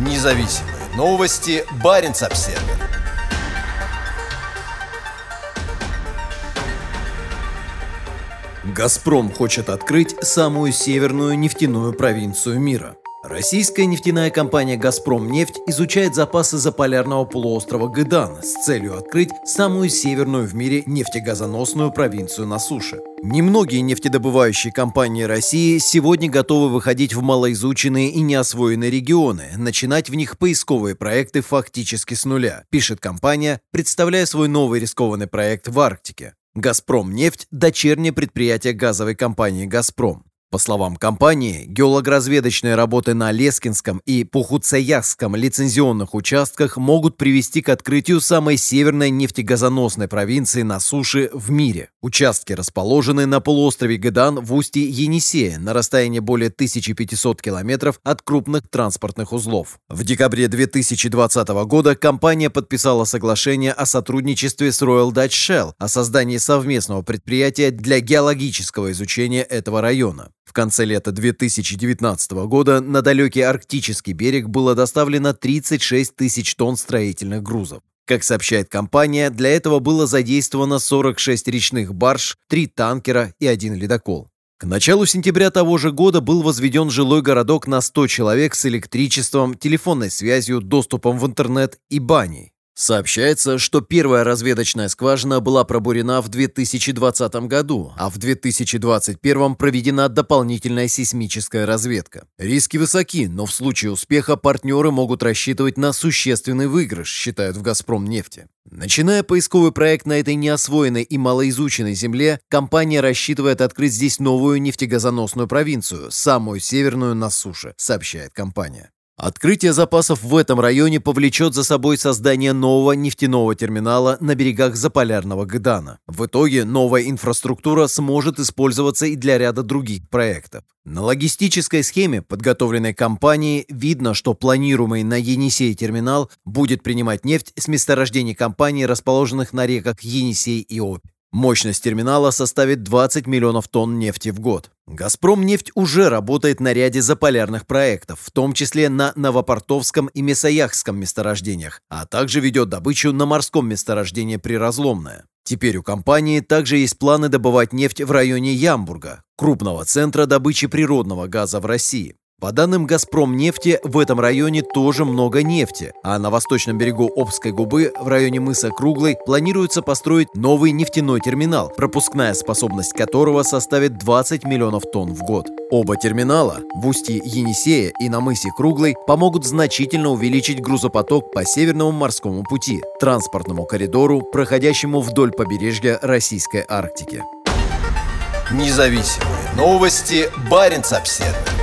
Независимые новости. Барин обсерва «Газпром» хочет открыть самую северную нефтяную провинцию мира. Российская нефтяная компания «Газпром нефть» изучает запасы заполярного полуострова Гыдан с целью открыть самую северную в мире нефтегазоносную провинцию на суше. Немногие нефтедобывающие компании России сегодня готовы выходить в малоизученные и неосвоенные регионы, начинать в них поисковые проекты фактически с нуля, пишет компания, представляя свой новый рискованный проект в Арктике. «Газпром нефть» – дочернее предприятие газовой компании «Газпром». По словам компании, геологоразведочные работы на Лескинском и Пухуцеяхском лицензионных участках могут привести к открытию самой северной нефтегазоносной провинции на суше в мире. Участки расположены на полуострове Гедан в устье Енисея на расстоянии более 1500 километров от крупных транспортных узлов. В декабре 2020 года компания подписала соглашение о сотрудничестве с Royal Dutch Shell о создании совместного предприятия для геологического изучения этого района. В конце лета 2019 года на далекий арктический берег было доставлено 36 тысяч тонн строительных грузов. Как сообщает компания, для этого было задействовано 46 речных барж, 3 танкера и один ледокол. К началу сентября того же года был возведен жилой городок на 100 человек с электричеством, телефонной связью, доступом в интернет и баней. Сообщается, что первая разведочная скважина была пробурена в 2020 году, а в 2021 проведена дополнительная сейсмическая разведка. Риски высоки, но в случае успеха партнеры могут рассчитывать на существенный выигрыш, считают в «Газпром» нефти. Начиная поисковый проект на этой неосвоенной и малоизученной земле, компания рассчитывает открыть здесь новую нефтегазоносную провинцию, самую северную на суше, сообщает компания. Открытие запасов в этом районе повлечет за собой создание нового нефтяного терминала на берегах Заполярного Гдана. В итоге новая инфраструктура сможет использоваться и для ряда других проектов. На логистической схеме, подготовленной компанией, видно, что планируемый на Енисей терминал будет принимать нефть с месторождений компании, расположенных на реках Енисей и Обь. Мощность терминала составит 20 миллионов тонн нефти в год. «Газпром» нефть уже работает на ряде заполярных проектов, в том числе на Новопортовском и Месояхском месторождениях, а также ведет добычу на морском месторождении Приразломное. Теперь у компании также есть планы добывать нефть в районе Ямбурга, крупного центра добычи природного газа в России. По данным «Газпром нефти», в этом районе тоже много нефти, а на восточном берегу Обской губы, в районе мыса Круглый, планируется построить новый нефтяной терминал, пропускная способность которого составит 20 миллионов тонн в год. Оба терминала в устье Енисея и на мысе Круглый помогут значительно увеличить грузопоток по Северному морскому пути, транспортному коридору, проходящему вдоль побережья Российской Арктики. Независимые новости. Барин обседный.